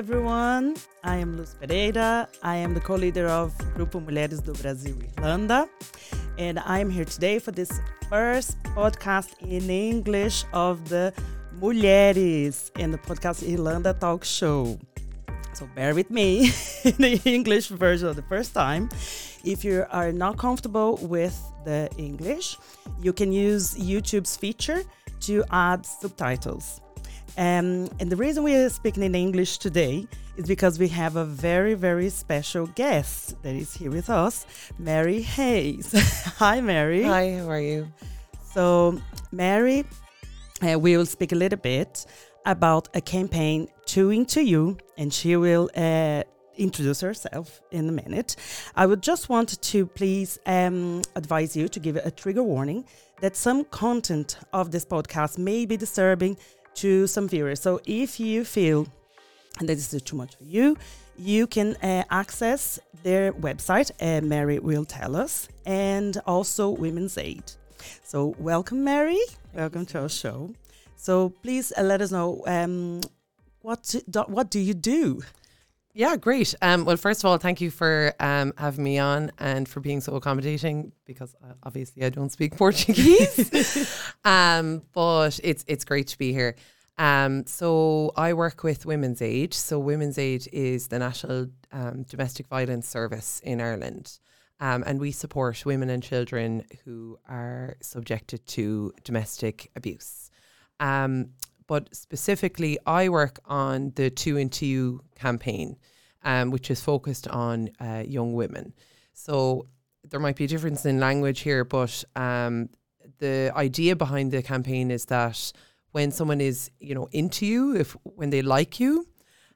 everyone. I am Luz Pereira. I am the co-leader of Grupo Mulheres do Brasil Irlanda, and I am here today for this first podcast in English of the Mulheres in the podcast Irlanda Talk Show. So bear with me in the English version of the first time. If you are not comfortable with the English, you can use YouTube's feature to add subtitles. Um, and the reason we are speaking in English today is because we have a very, very special guest that is here with us, Mary Hayes. Hi, Mary. Hi, how are you? So, Mary, uh, we will speak a little bit about a campaign, Too Into You, and she will uh, introduce herself in a minute. I would just want to please um, advise you to give a trigger warning that some content of this podcast may be disturbing to some viewers. So if you feel that this is too much for you, you can uh, access their website, uh, Mary will tell us, and also Women's Aid. So welcome, Mary. Welcome to our show. So please uh, let us know um, what do, what do you do? Yeah, great. Um, well, first of all, thank you for um, having me on and for being so accommodating because uh, obviously I don't speak Portuguese. um, but it's it's great to be here. Um, so I work with Women's Aid. So Women's Aid is the national um, domestic violence service in Ireland. Um, and we support women and children who are subjected to domestic abuse. Um, but specifically, I work on the Too Into You campaign, um, which is focused on uh, young women. So there might be a difference in language here, but um, the idea behind the campaign is that when someone is, you know, into you, if when they like you,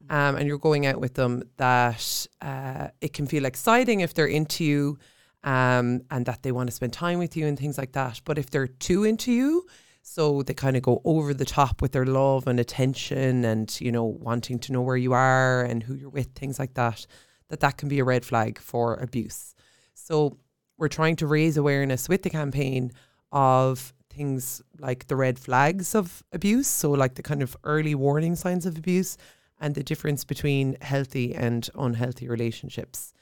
um, and you're going out with them, that uh, it can feel exciting if they're into you, um, and that they want to spend time with you and things like that. But if they're too into you, so they kind of go over the top with their love and attention and, you know, wanting to know where you are and who you're with, things like that, that that can be a red flag for abuse. So we're trying to raise awareness with the campaign of things like the red flags of abuse. So, like the kind of early warning signs of abuse and the difference between healthy and unhealthy relationships.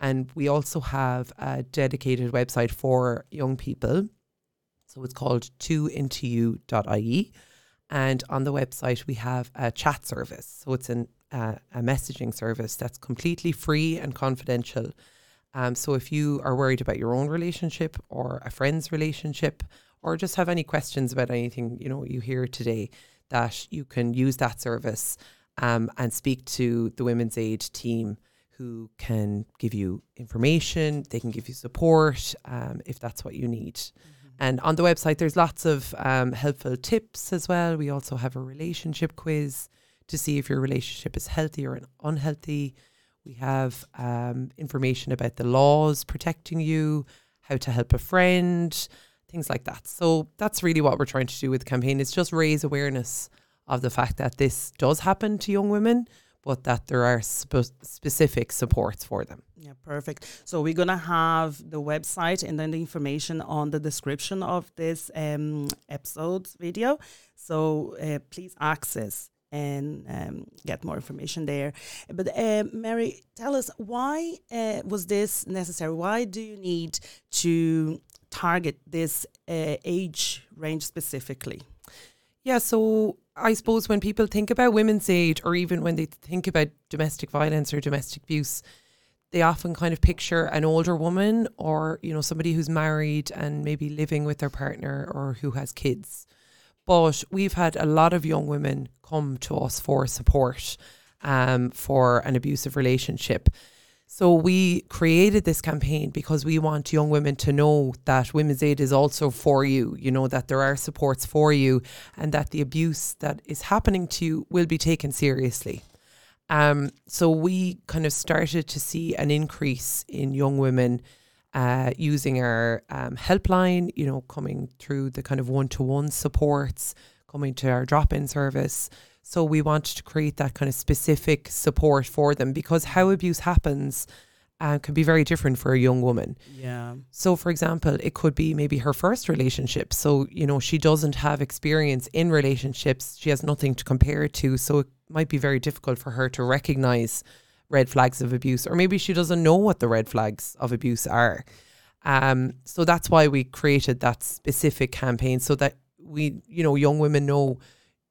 And we also have a dedicated website for young people so it's called toointoyou.ie. And on the website, we have a chat service. So it's an, uh, a messaging service that's completely free and confidential. Um, so if you are worried about your own relationship or a friend's relationship, or just have any questions about anything you know you hear today, that you can use that service um, and speak to the Women's Aid team who can give you information. They can give you support um, if that's what you need. Mm-hmm. And on the website, there's lots of um, helpful tips as well. We also have a relationship quiz to see if your relationship is healthy or unhealthy. We have um, information about the laws protecting you, how to help a friend, things like that. So that's really what we're trying to do with the campaign. is just raise awareness of the fact that this does happen to young women, but that there are spe- specific supports for them. Yeah, perfect. So we're gonna have the website and then the information on the description of this um, episode's video. So uh, please access and um, get more information there. But uh, Mary, tell us why uh, was this necessary? Why do you need to target this uh, age range specifically? Yeah, so I suppose when people think about women's aid or even when they think about domestic violence or domestic abuse, they often kind of picture an older woman or, you know, somebody who's married and maybe living with their partner or who has kids. But we've had a lot of young women come to us for support um, for an abusive relationship. So we created this campaign because we want young women to know that Women's Aid is also for you, you know, that there are supports for you and that the abuse that is happening to you will be taken seriously. Um, so we kind of started to see an increase in young women uh, using our um, helpline, you know, coming through the kind of one to one supports, coming to our drop in service. So we wanted to create that kind of specific support for them because how abuse happens uh, can be very different for a young woman. Yeah. So, for example, it could be maybe her first relationship. So, you know, she doesn't have experience in relationships. She has nothing to compare it to. So, it might be very difficult for her to recognize red flags of abuse, or maybe she doesn't know what the red flags of abuse are. Um, so that's why we created that specific campaign so that we, you know, young women know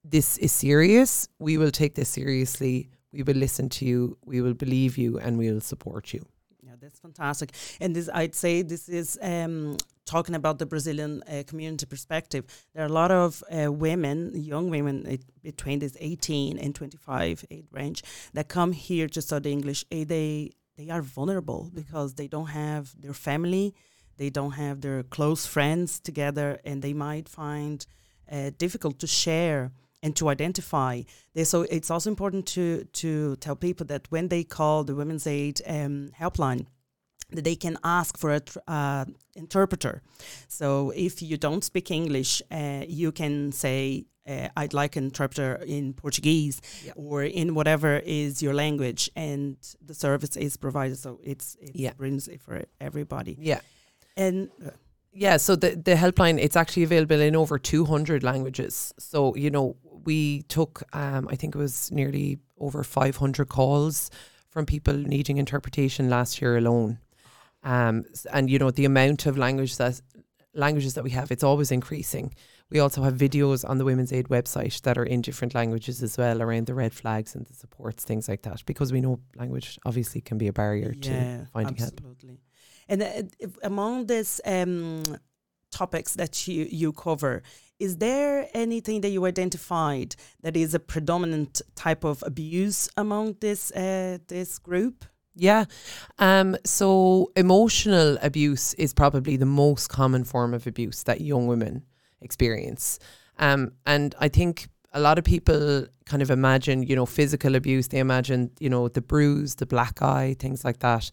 this is serious. We will take this seriously. We will listen to you. We will believe you, and we will support you. Yeah, that's fantastic. And this, I'd say, this is um, talking about the Brazilian uh, community perspective. There are a lot of uh, women, young women uh, between this 18 and 25 age range, that come here to study English. They they are vulnerable mm-hmm. because they don't have their family, they don't have their close friends together, and they might find uh, difficult to share and to identify. They, so it's also important to to tell people that when they call the Women's Aid um, helpline, that they can ask for an uh, interpreter. So if you don't speak English, uh, you can say, uh, I'd like an interpreter in Portuguese yeah. or in whatever is your language, and the service is provided. So it's it yeah. brings it for everybody. Yeah, and. Yeah, so the, the helpline it's actually available in over 200 languages. So, you know, we took um, I think it was nearly over 500 calls from people needing interpretation last year alone. Um, and you know, the amount of language that languages that we have, it's always increasing. We also have videos on the Women's Aid website that are in different languages as well around the red flags and the supports, things like that, because we know language obviously can be a barrier yeah, to finding absolutely. help. And uh, among these um, topics that you, you cover, is there anything that you identified that is a predominant type of abuse among this uh, this group? Yeah. Um, so emotional abuse is probably the most common form of abuse that young women experience. Um, and I think a lot of people kind of imagine, you know, physical abuse. They imagine, you know, the bruise, the black eye, things like that.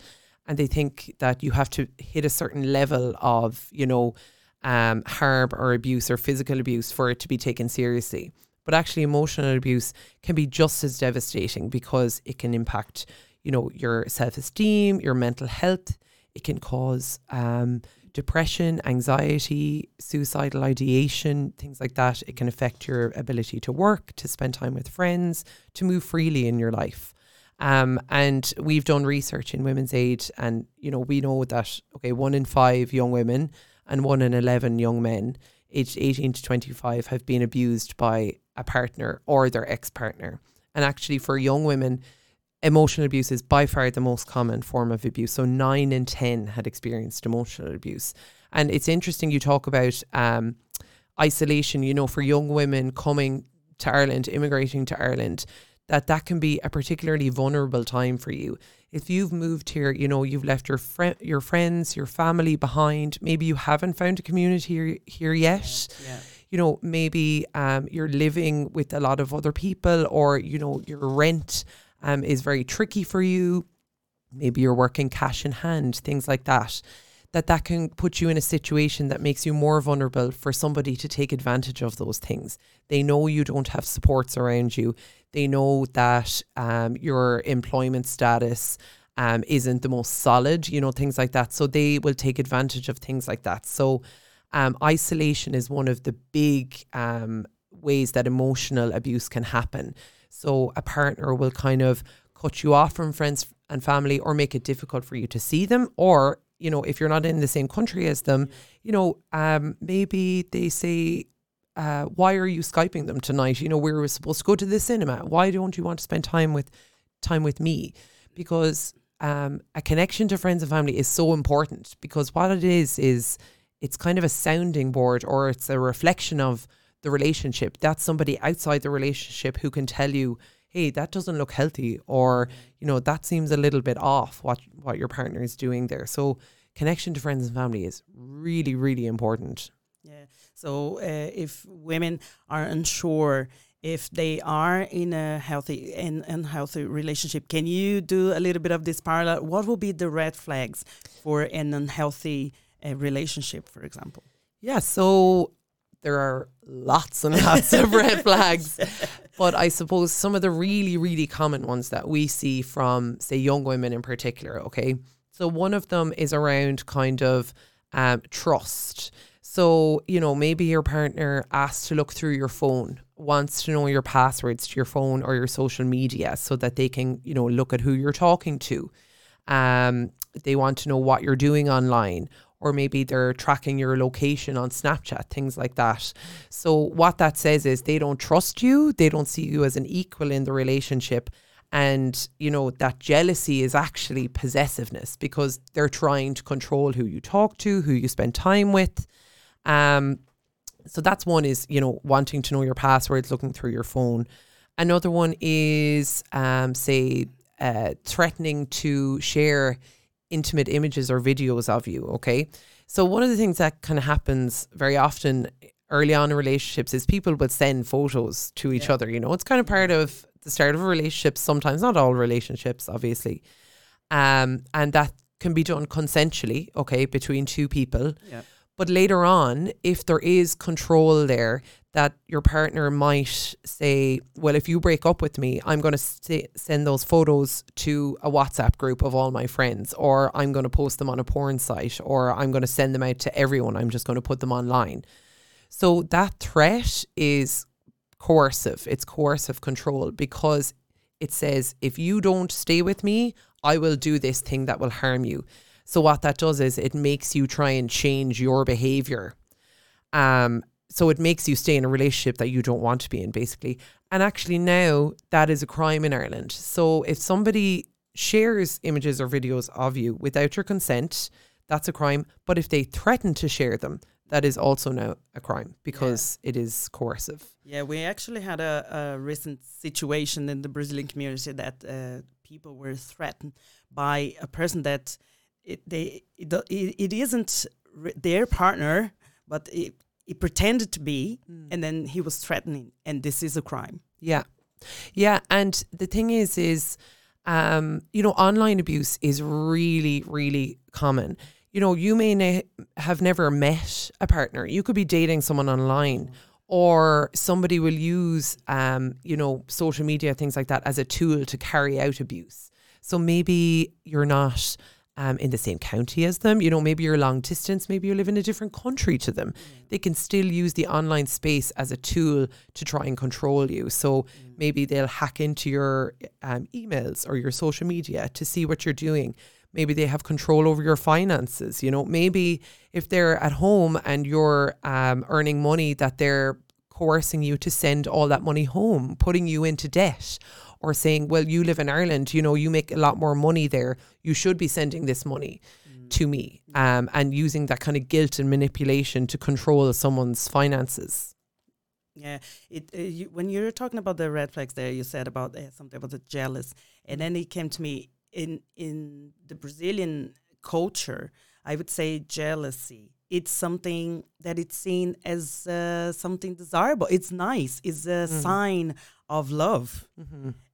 And they think that you have to hit a certain level of, you know, um, harm or abuse or physical abuse for it to be taken seriously. But actually, emotional abuse can be just as devastating because it can impact you know, your self esteem, your mental health. It can cause um, depression, anxiety, suicidal ideation, things like that. It can affect your ability to work, to spend time with friends, to move freely in your life. Um, and we've done research in Women's Aid, and you know we know that okay, one in five young women and one in eleven young men aged eighteen to twenty five have been abused by a partner or their ex partner. And actually, for young women, emotional abuse is by far the most common form of abuse. So nine in 10 had experienced emotional abuse. And it's interesting you talk about um, isolation, you know, for young women coming to Ireland, immigrating to Ireland, that that can be a particularly vulnerable time for you. If you've moved here, you know, you've left your friend, your friends, your family behind. Maybe you haven't found a community here, here yet. Yeah. You know, maybe um, you're living with a lot of other people, or you know, your rent um, is very tricky for you, maybe you're working cash in hand, things like that, that that can put you in a situation that makes you more vulnerable for somebody to take advantage of those things. They know you don't have supports around you. They know that um, your employment status um, isn't the most solid, you know, things like that. So they will take advantage of things like that. So um, isolation is one of the big um, ways that emotional abuse can happen. So a partner will kind of cut you off from friends and family or make it difficult for you to see them or you know if you're not in the same country as them you know um, maybe they say uh, why are you skyping them tonight you know we were supposed to go to the cinema why don't you want to spend time with time with me because um, a connection to friends and family is so important because what it is is it's kind of a sounding board or it's a reflection of the relationship. That's somebody outside the relationship who can tell you, hey, that doesn't look healthy, or you know that seems a little bit off. What what your partner is doing there. So connection to friends and family is really really important. Yeah. So uh, if women are unsure if they are in a healthy and unhealthy relationship, can you do a little bit of this parallel? What will be the red flags for an unhealthy uh, relationship, for example? Yeah. So there are lots and lots of red flags. But I suppose some of the really, really common ones that we see from, say, young women in particular, okay? So one of them is around kind of um, trust. So, you know, maybe your partner asks to look through your phone wants to know your passwords to your phone or your social media so that they can, you know, look at who you're talking to. Um, they want to know what you're doing online or maybe they're tracking your location on Snapchat, things like that. So, what that says is they don't trust you, they don't see you as an equal in the relationship. And, you know, that jealousy is actually possessiveness because they're trying to control who you talk to, who you spend time with. Um, so that's one is, you know, wanting to know your passwords, looking through your phone. Another one is, um, say, uh, threatening to share intimate images or videos of you. Okay. So, one of the things that kind of happens very often early on in relationships is people would send photos to each Yeah. other. You know, it's kind of part of the start of a relationship, sometimes, not all relationships, obviously. Um, and that can be done consensually, okay, between two people. Yeah. But later on, if there is control there, that your partner might say, Well, if you break up with me, I'm going to st- send those photos to a WhatsApp group of all my friends, or I'm going to post them on a porn site, or I'm going to send them out to everyone. I'm just going to put them online. So that threat is coercive. It's coercive control because it says, If you don't stay with me, I will do this thing that will harm you. So what that does is it makes you try and change your behavior. Um, so it makes you stay in a relationship that you don't want to be in, basically. And actually now that is a crime in Ireland. So if somebody shares images or videos of you without your consent, that's a crime. But if they threaten to share them, that is also now a crime because it is coercive. Yeah, we actually had a, a recent situation in the Brazilian community that uh, people were threatened by a person that it they it, it, isn't their partner, but it, it pretended to be, and then he was threatening, and this is a crime. Yeah. Yeah. And the thing is, is, um, you know, online abuse is really, really common. You know, you may ne- have never met a partner. You could be dating someone online, or somebody will use, um, you know, social media, things like that, as a tool to carry out abuse. So maybe you're not um, in the same county as them. You know, maybe you're long distance, maybe you live in a different country to them. They can still use the online space as a tool to try and control you. So maybe they'll hack into your um, emails or your social media to see what you're doing. Maybe they have control over your finances. You know, maybe if they're at home and you're um, earning money, that they're coercing you to send all that money home, putting you into debt, or saying, well, you live in Ireland, you know, you make a lot more money there. You should be sending this money to me. Um, and using that kind of guilt and manipulation to control someone's finances. Yeah, it uh, you, when you're talking about the red flags there, you said about uh, something about the jealous, and then it came to me in in the Brazilian culture. I would say jealousy. It's something that it's seen as uh, something desirable. It's nice. It's a sign of love.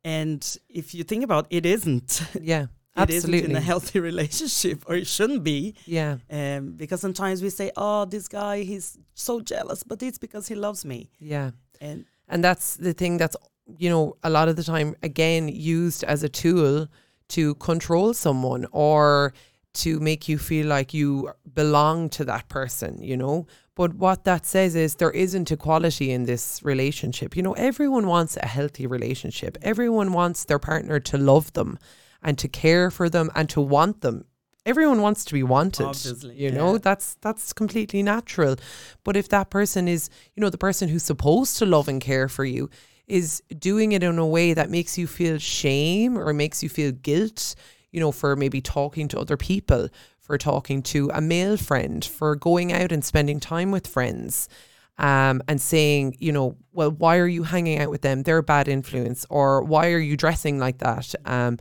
And if you think about it, isn't. Yeah, It isn't in a healthy relationship, or it shouldn't be. yeah, Um, because sometimes we say, "Oh, this guy, he's so jealous," but it's because he loves me. yeah. And And that's the thing that's, you know, a lot of the time, again, used as a tool to control someone or to make you feel like you belong to that person, you know. But what that says is there isn't equality in this relationship. You know, everyone wants a healthy relationship, everyone wants their partner to love them and to care for them and to want them. Everyone wants to be wanted. Obviously, you know, that's that's completely natural. But if that person is, you know, the person who's supposed to love and care for you is doing it in a way that makes you feel shame or makes you feel guilt, you know, for maybe talking to other people, for talking to a male friend, for going out and spending time with friends, um, and saying, you know, well, why are you hanging out with them? They're a bad influence, or why are you dressing like that? Um,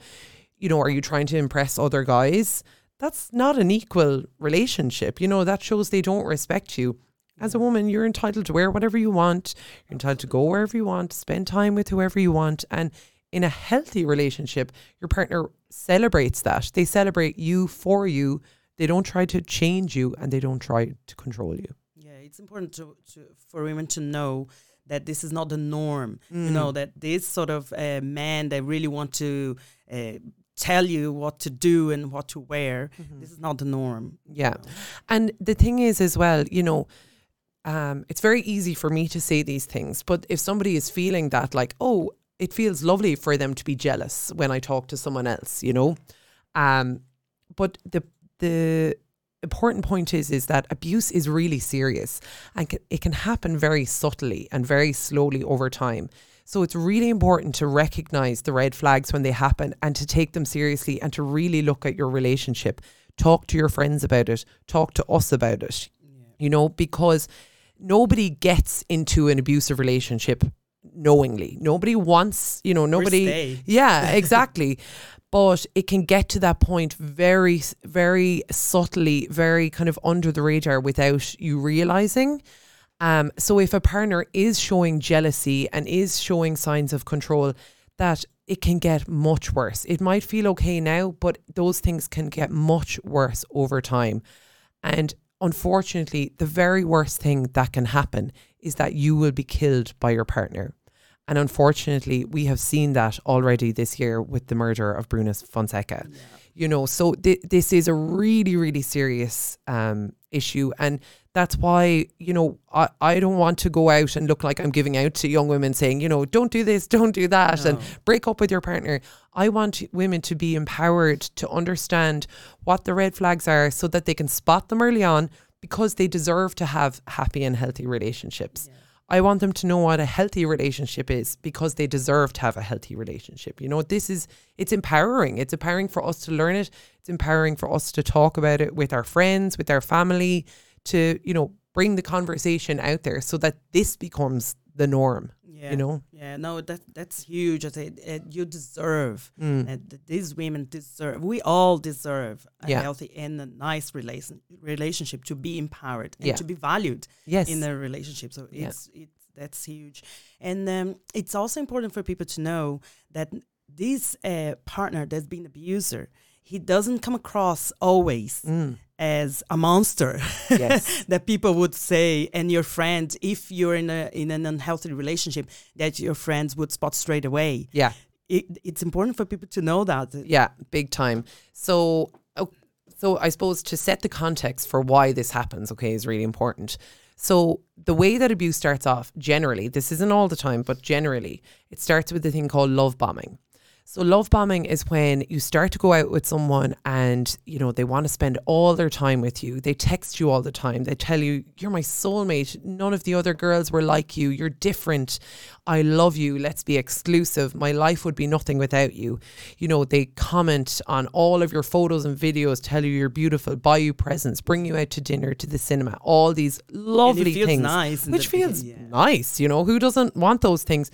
you know, are you trying to impress other guys? That's not an equal relationship. You know, that shows they don't respect you. As a woman, you're entitled to wear whatever you want. You're entitled to go wherever you want, spend time with whoever you want. And in a healthy relationship, your partner celebrates that. They celebrate you for you. They don't try to change you and they don't try to control you. yeah, it's important to, to for women to know that this is not the norm. You know that this sort of uh, man that really want to uh, tell you what to do and what to wear. This is not the norm. Yeah. And the thing is, as well, you know, um, it's very easy for me to say these things, but if somebody is feeling that, like, oh, it feels lovely for them to be jealous when I talk to someone else, you know, um, but the the important point is is that abuse is really serious and it can happen very subtly and very slowly over time. So it's really important to recognize the red flags when they happen and to take them seriously and to really look at your relationship. Talk to your friends about it. Talk to us about it. You know, because nobody gets into an abusive relationship knowingly. Nobody wants, you know, nobody. Yeah, exactly. but it can get to that point very, very subtly, very kind of under the radar without you realizing. Um, so if a partner is showing jealousy and is showing signs of control, that it can get much worse. It might feel okay now, but those things can get much worse over time. And unfortunately, the very worst thing that can happen is that you will be killed by your partner. And unfortunately, we have seen that already this year with the murder of Bruna Fonseca. You know, so th- this is a really, really serious um, issue. And that's why, you know, I, I don't want to go out and look like I'm giving out to young women saying, you know, don't do this, don't do that, and break up with your partner. I want women to be empowered to understand what the red flags are so that they can spot them early on because they deserve to have happy and healthy relationships. I want them to know what a healthy relationship is because they deserve to have a healthy relationship. You know, this is it's empowering. It's empowering for us to learn it. It's empowering for us to talk about it with our friends, with our family, to, you know, bring the conversation out there so that this becomes the norm. Yeah. You know? Yeah, no, that that's huge. I say uh, you deserve. Mm. Uh, these women deserve. We all deserve a Yeah. healthy and a nice relation relationship to be empowered and Yeah. to be valued Yes. in a relationship. So Yeah. it's it's that's huge, and um, it's also important for people to know that this uh, partner that's been abuser, he doesn't come across always Mm. as a monster Yes. that people would say and your friend if you're in a in an unhealthy relationship that your friends would spot straight away Yeah. it, it's important for people to know that Yeah, big time. So, oh, so I suppose to set the context for why this happens, okay, is really important. So, the way that abuse starts off, generally, this isn't all the time, but generally, it starts with a thing called love bombing. So, love bombing is when you start to go out with someone and, you know, they want to spend all their time with you. They text you all the time. They tell you, you're my soulmate. None of the other girls were like you. You're different. I love you. Let's be exclusive. My life would be nothing without you. You know, they comment on all of your photos and videos, tell you you're beautiful, buy you presents, bring you out to dinner, to the cinema, all these lovely feels things. nice which feels yeah. nice, you know, who doesn't want those things?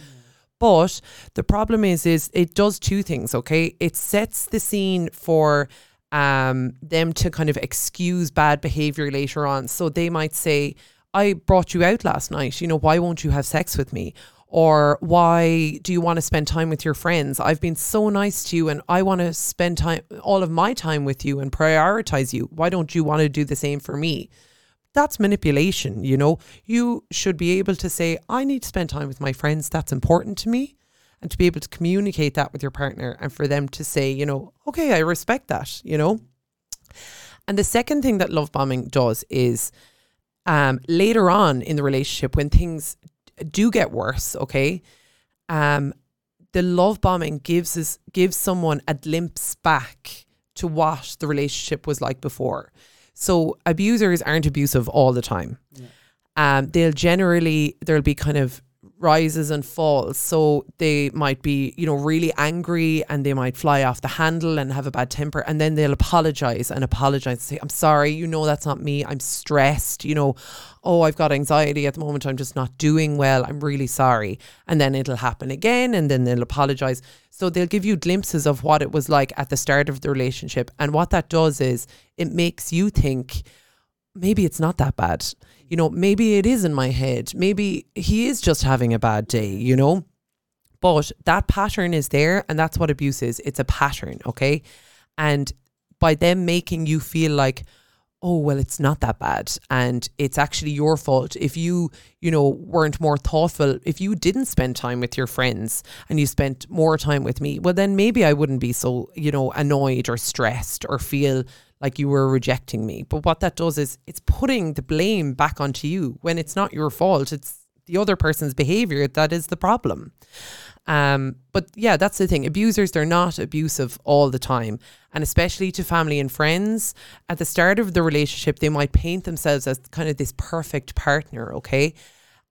But the problem is, is it does two things. Okay, it sets the scene for um, them to kind of excuse bad behavior later on. So they might say, "I brought you out last night. You know, why won't you have sex with me?" Or why do you want to spend time with your friends? I've been so nice to you and I want to spend time all of my time with you and prioritize you. Why don't you want to do the same for me? That's manipulation, you know. You should be able to say, I need to spend time with my friends, that's important to me. And to be able to communicate that with your partner and for them to say, you know, okay, I respect that, you know. And the second thing that love bombing does is um, later on in the relationship, when things do get worse, okay, um, the love bombing gives us gives someone a glimpse back to what the relationship was like before. So abusers aren't abusive all the time. Um, they'll generally there'll be kind of rises and falls. So they might be, you know, really angry and they might fly off the handle and have a bad temper and then they'll apologize and apologize and say, I'm sorry, you know that's not me. I'm stressed, you know, oh, I've got anxiety at the moment, I'm just not doing well. I'm really sorry. And then it'll happen again and then they'll apologize. So they'll give you glimpses of what it was like at the start of the relationship. And what that does is it makes you think, maybe it's not that bad. You know, maybe it is in my head. Maybe he is just having a bad day, you know? But that pattern is there, and that's what abuse is. It's a pattern, okay? And by them making you feel like, oh, well, it's not that bad. And it's actually your fault. If you, you know, weren't more thoughtful, if you didn't spend time with your friends and you spent more time with me, well, then maybe I wouldn't be so, you know, annoyed or stressed or feel like you were rejecting me. But what that does is it's putting the blame back onto you when it's not your fault. It's the other person's behavior that is the problem. Um, but yeah, that's the thing. Abusers, they're not abusive all the time. And especially to family and friends, at the start of the relationship, they might paint themselves as kind of this perfect partner, okay?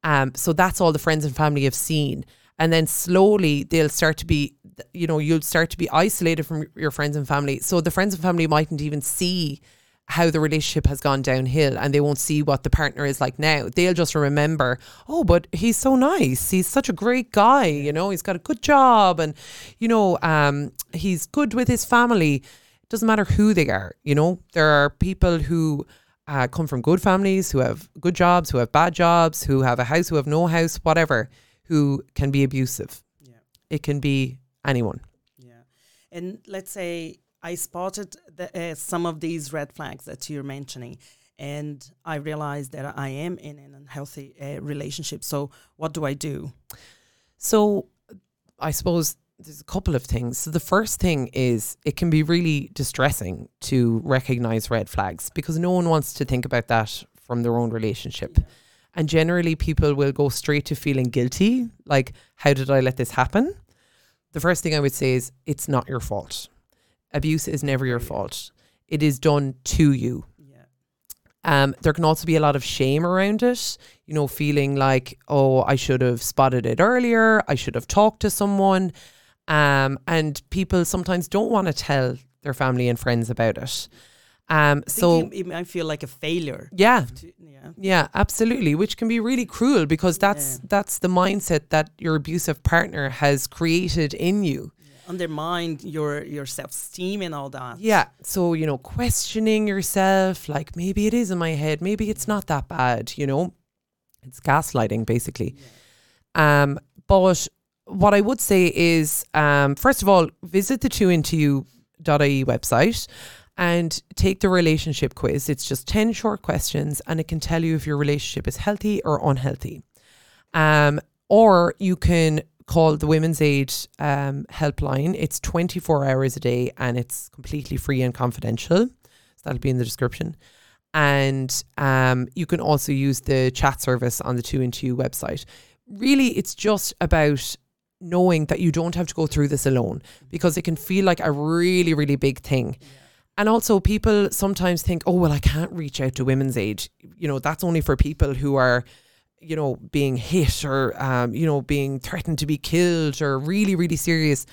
Um, so that's all the friends and family have seen. And then slowly they'll start to be, you know, you'll start to be isolated from your friends and family. So the friends and family mightn't even see how the relationship has gone downhill and they won't see what the partner is like now. They'll just remember, oh, but he's so nice. He's such a great guy. You know, he's got a good job and, you know, um, he's good with his family. It doesn't matter who they are. You know, there are people who uh, come from good families, who have good jobs, who have bad jobs, who have a house, who have no house, whatever, who can be abusive. Yeah. It can be anyone. Yeah. And let's say I spotted the, uh, some of these red flags that you're mentioning, and I realized that I am in an unhealthy uh, relationship. So, what do I do? So, I suppose there's a couple of things. So, the first thing is it can be really distressing to recognize red flags because no one wants to think about that from their own relationship. And generally, people will go straight to feeling guilty like, how did I let this happen? The first thing I would say is it's not your fault abuse is never your fault. It is done to you. Yeah. Um, there can also be a lot of shame around it, you know, feeling like, oh, I should have spotted it earlier, I should have talked to someone. Um, and people sometimes don't want to tell their family and friends about it. Um, so it, might feel like a failure. Yeah, to- yeah. yeah, absolutely. Which can be really cruel because that's Yeah. that's the mindset that your abusive partner has created in you. Undermine your your self esteem and all that. Yeah. So, you know, questioning yourself, like maybe it is in my head, maybe it's not that bad, you know. It's gaslighting basically. Um, but what I would say is um, first of all, visit the too into you.ie website and take the relationship quiz. It's just 10 short questions and it can tell you if your relationship is healthy or unhealthy. Um, or you can call the Women's Aid um, helpline. It's 24 hours a day and it's completely free and confidential. So that'll be in the description. And um, you can also use the chat service on the Two and Two website. Really, it's just about knowing that you don't have to go through this alone because it can feel like a really, really big thing. And also, people sometimes think, oh, well, I can't reach out to Women's Aid. You know, that's only for people who are, you know, being hit or, um, you know, being threatened to be killed or really, really serious.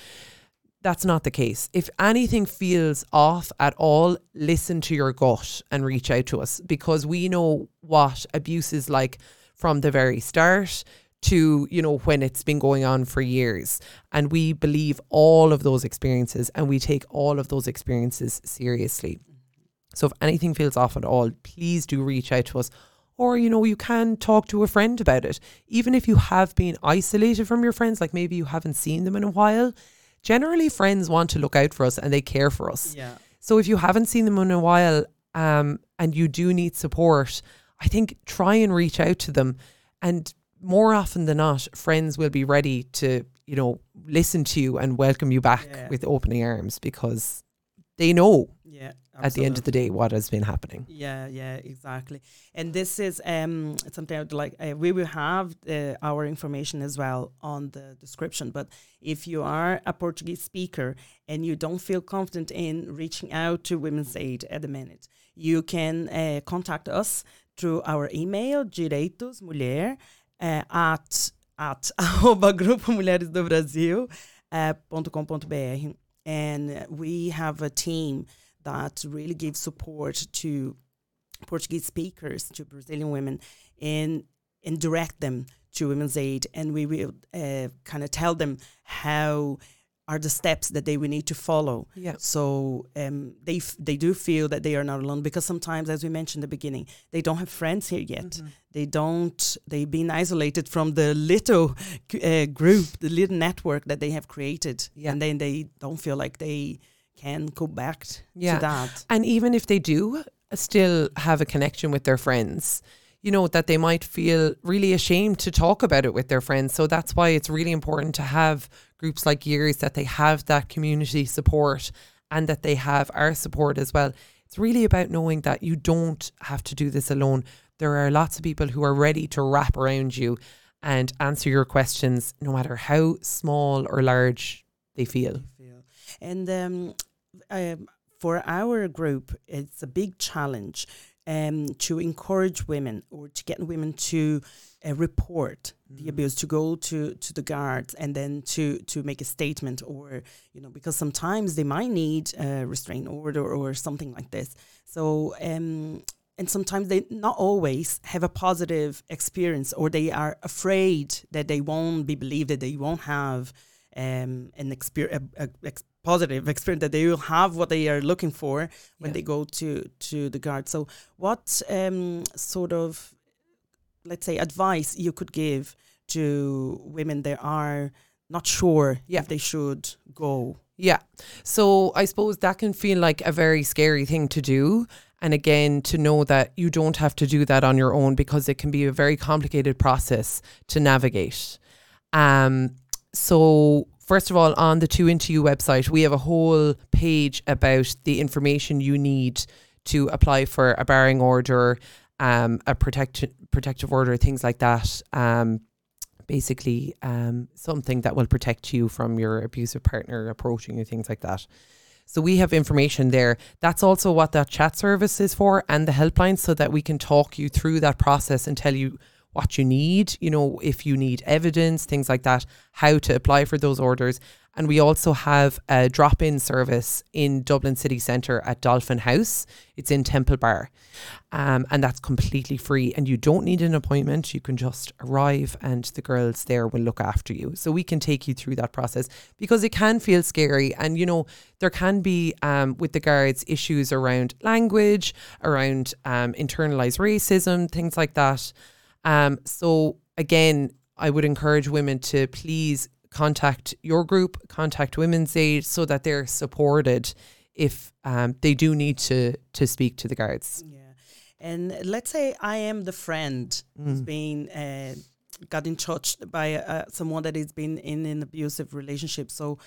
That's not the case. If anything feels off at all, listen to your gut and reach out to us because we know what abuse is like from the very start to you know when it's been going on for years and we believe all of those experiences and we take all of those experiences seriously so if anything feels off at all please do reach out to us or you know you can talk to a friend about it even if you have been isolated from your friends like maybe you haven't seen them in a while generally friends want to look out for us and they care for us Yeah. so if you haven't seen them in a while um, and you do need support, I think try and reach out to them. And more often than not, friends will be ready to, you know, listen to you and welcome you back Yeah. with opening arms because they know Yeah. at the end of the day what has been happening. Yeah, yeah, exactly. And this is um something like uh, we will have uh, our information as well on the description. But if you are a Portuguese speaker and you don't feel confident in reaching out to Women's Aid at the minute, you can uh, contact us through our email direitosmulher uh, at at arroba grupo mulheres do Brasil uh, ponto com ponto br. and we have a team that really gives support to Portuguese speakers, to Brazilian women, and and direct them to Women's Aid, and we will uh, kind of tell them how are the steps that they will need to follow. Yeah. So um, they f- they do feel that they are not alone because sometimes, as we mentioned in the beginning, they don't have friends here yet. Mm-hmm. They don't. They've been isolated from the little uh, group, the little network that they have created, Yeah. and then they don't feel like they can go back Yeah. to that. And even if they do still have a connection with their friends, you know, that they might feel really ashamed to talk about it with their friends. So that's why it's really important to have groups like yours that they have that community support and that they have our support as well. it's really about knowing that you don't have to do this alone. There are lots of people who are ready to wrap around you and answer your questions, no matter how small or large they feel. And um, um, for our group, it's a big challenge um, to encourage women or to get women to uh, report mm. the abuse, to go to, to the guards and then to, to make a statement or, you know, because sometimes they might need a restraint order or something like this. So, um, and sometimes they not always have a positive experience or they are afraid that they won't be believed, that they won't have um, an experience, positive experience that they will have what they are looking for when yeah. they go to to the guard. So, what um, sort of, let's say, advice you could give to women that are not sure yeah. if they should go? Yeah. So I suppose that can feel like a very scary thing to do. And again, to know that you don't have to do that on your own because it can be a very complicated process to navigate. Um, so first of all, on the Too Into You website, we have a whole page about the information you need to apply for a barring order, um, a protect- protective order, things like that. Um, basically, um, something that will protect you from your abusive partner approaching you, things like that. So we have information there. That's also what that chat service is for and the helpline so that we can talk you through that process and tell you what you need, you know, if you need evidence, things like that, how to apply for those orders. And we also have a drop in service in Dublin City Centre at Dolphin House. It's in Temple Bar. Um, and that's completely free. And you don't need an appointment. You can just arrive and the girls there will look after you. So we can take you through that process because it can feel scary. And, you know, there can be um, with the guards issues around language, around um, internalized racism, things like that. Um, so again, I would encourage women to please contact your group, contact Women's Aid, so that they're supported if um, they do need to to speak to the guards. Yeah, and let's say I am the friend mm. who's been uh, got in touch by uh, someone that has been in an abusive relationship. So,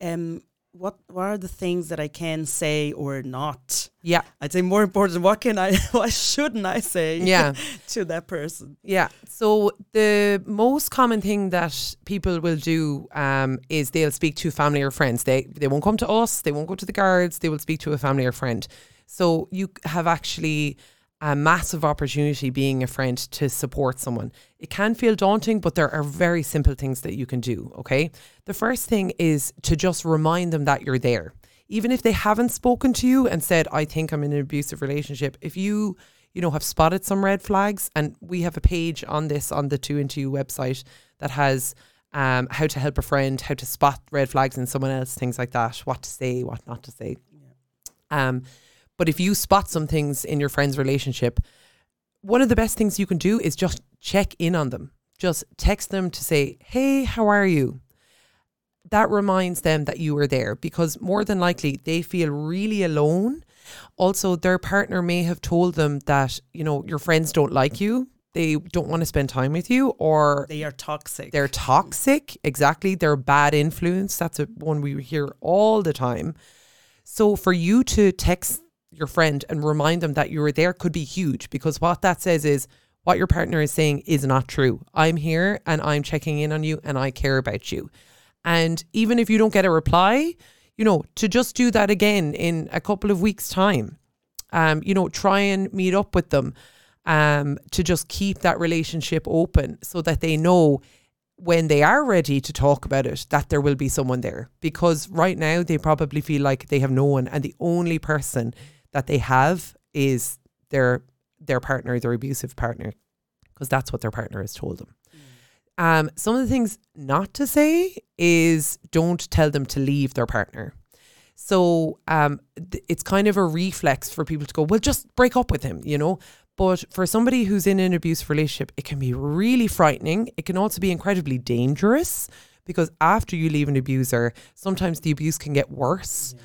um, what what are the things that I can say or not? Yeah, I'd say more important. What can I? What shouldn't I say? Yeah. to that person. Yeah. So the most common thing that people will do um, is they'll speak to family or friends. They they won't come to us. They won't go to the guards. They will speak to a family or friend. So you have actually a massive opportunity being a friend to support someone. It can feel daunting, but there are very simple things that you can do. Okay. The first thing is to just remind them that you're there. Even if they haven't spoken to you and said, I think I'm in an abusive relationship, if you, you know, have spotted some red flags, and we have a page on this on the Too Into You website that has um, how to help a friend, how to spot red flags in someone else, things like that, what to say, what not to say. Yeah. Um, but if you spot some things in your friend's relationship, one of the best things you can do is just check in on them. Just text them to say, Hey, how are you? That reminds them that you are there because more than likely they feel really alone. Also, their partner may have told them that, you know, your friends don't like you. They don't want to spend time with you, or they are toxic. They're toxic. Exactly. They're bad influence. That's a one we hear all the time. So, for you to text your friend and remind them that you were there could be huge because what that says is what your partner is saying is not true. I'm here and I'm checking in on you and I care about you. And even if you don't get a reply, you know, to just do that again in a couple of weeks' time. Um, you know, try and meet up with them um, to just keep that relationship open so that they know when they are ready to talk about it that there will be someone there. Because right now they probably feel like they have no one and the only person that they have is their their partner, their abusive partner, because that's what their partner has told them. Mm. Um, some of the things not to say is don't tell them to leave their partner. So um, th- it's kind of a reflex for people to go, well, just break up with him, you know. But for somebody who's in an abusive relationship, it can be really frightening. It can also be incredibly dangerous because after you leave an abuser, sometimes the abuse can get worse. Yeah.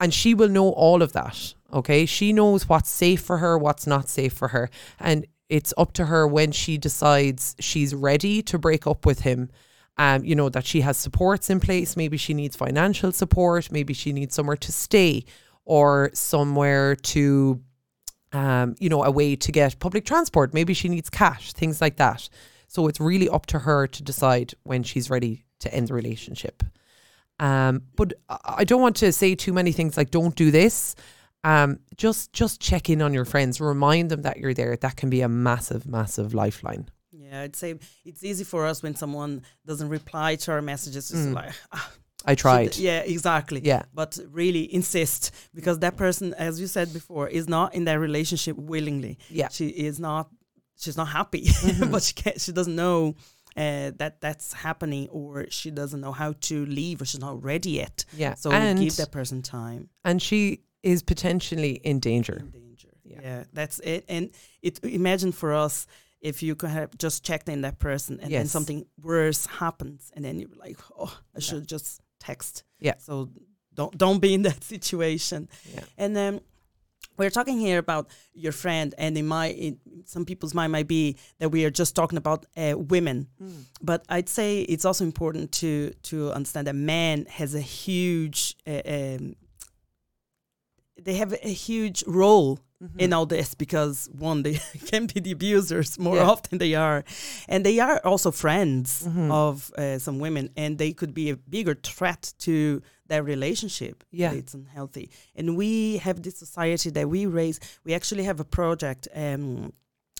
And she will know all of that. Okay. She knows what's safe for her, what's not safe for her. And it's up to her when she decides she's ready to break up with him. Um, you know, that she has supports in place. Maybe she needs financial support. Maybe she needs somewhere to stay. or somewhere to, um, you know, a way to get public transport. Maybe she needs cash, things like that. So it's really up to her to decide when she's ready to end the relationship. Um, but I don't want to say too many things like don't do this. Um, just just check in on your friends, remind them that you're there. That can be a massive, massive lifeline. Yeah, I'd say it's easy for us when someone doesn't reply to our messages. It's Mm. like, ah, I should- tried. Yeah, exactly. Yeah. But really insist because that person, as you said before, is not in that relationship willingly. Yeah. She is not. She's not happy, Mhm. but she can't, she doesn't know uh, that that's happening, or she doesn't know how to leave, or she's not ready yet. Yeah. So and give that person time. and she is potentially in danger. in danger. Yeah. Yeah. that's it. And it imagine for us if you could have just checked in that person and then something worse happens, and then you're like, oh, I should just text. Yeah. So don't don't be in that situation. Yeah. And then we're talking here about your friend, and in my in some people's mind might be that we are just talking about uh, women, but I'd say it's also important to to understand that man has a huge. Uh, um, they have a huge role Mm-hmm. in all this because one they can be the abusers more Yeah. often they are and they are also friends Mhm. of uh, some women and they could be a bigger threat to their relationship Yeah. it's unhealthy and we have this society that we raise we actually have a project um,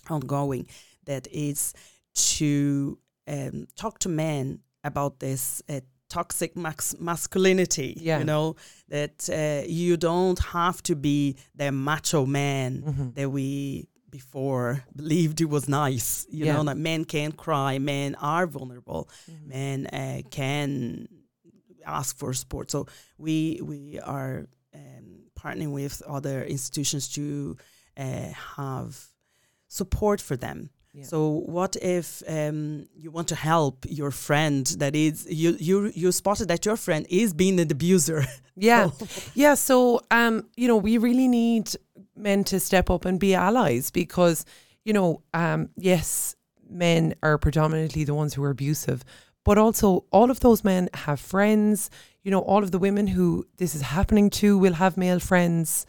ongoing that is to um, talk to men about this uh, toxic max- masculinity Yeah. you know that uh, you don't have to be the macho man Mhm. that we before believed it was nice. You Yeah. know, that men can cry, men are vulnerable, Mhm. men uh, can ask for support. So we we are um, partnering with other institutions to uh, have support for them. Yeah. So what if um, you want to help your friend that is you you you spotted that your friend is being an abuser? Yeah. Yeah, so um, you know, we really need men to step up and be allies because, you know, um, yes, men are predominantly the ones who are abusive, but also all of those men have friends. You know, all of the women who this is happening to will have male friends.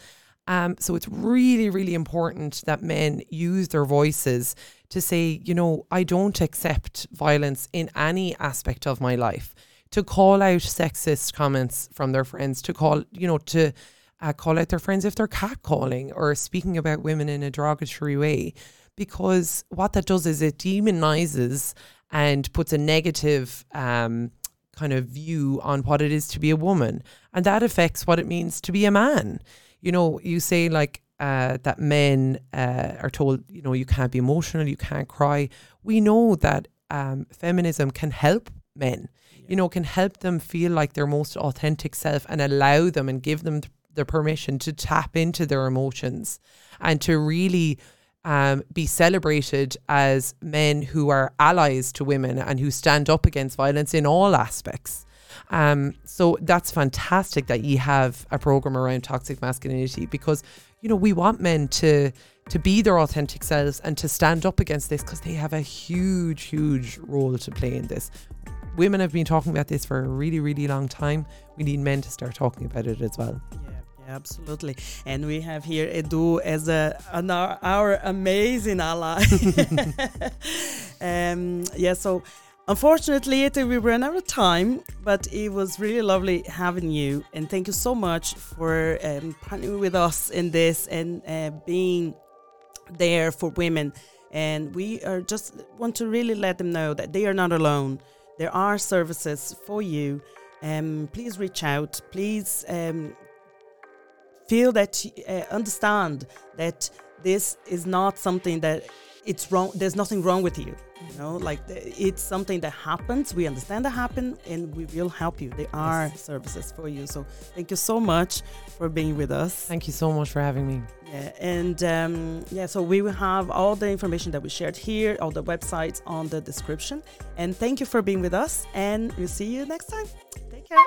Um, so it's really, really important that men use their voices to say, you know, I don't accept violence in any aspect of my life. To call out sexist comments from their friends, to call, you know, to uh, call out their friends if they're catcalling or speaking about women in a derogatory way. Because what that does is it demonizes and puts a negative um, kind of view on what it is to be a woman. And that affects what it means to be a man. You know, you say like uh, that men uh, are told, you know, you can't be emotional, you can't cry. We know that um, feminism can help men, you know, can help them feel like their most authentic self and allow them and give them th- the permission to tap into their emotions and to really um, be celebrated as men who are allies to women and who stand up against violence in all aspects. Um, so that's fantastic that you have a program around toxic masculinity because you know we want men to to be their authentic selves and to stand up against this because they have a huge, huge role to play in this. Women have been talking about this for a really, really long time. We need men to start talking about it as well. Yeah, yeah, absolutely. And we have here Edu as a an, our, our amazing ally. um, yeah, so unfortunately, we ran out of time, but it was really lovely having you. And thank you so much for um, partnering with us in this and uh, being there for women. And we are just want to really let them know that they are not alone. There are services for you. Um, please reach out. Please um, feel that uh, understand that this is not something that it's wrong there's nothing wrong with you you know like the- it's something that happens we understand that happen and we will help you there are services for you so thank you so much for being with us Thank you so much for having me. yeah, and um, yeah, so we will have all the information that we shared here, all the websites on the description. And thank you for being with us, and we'll see you next time. Take care.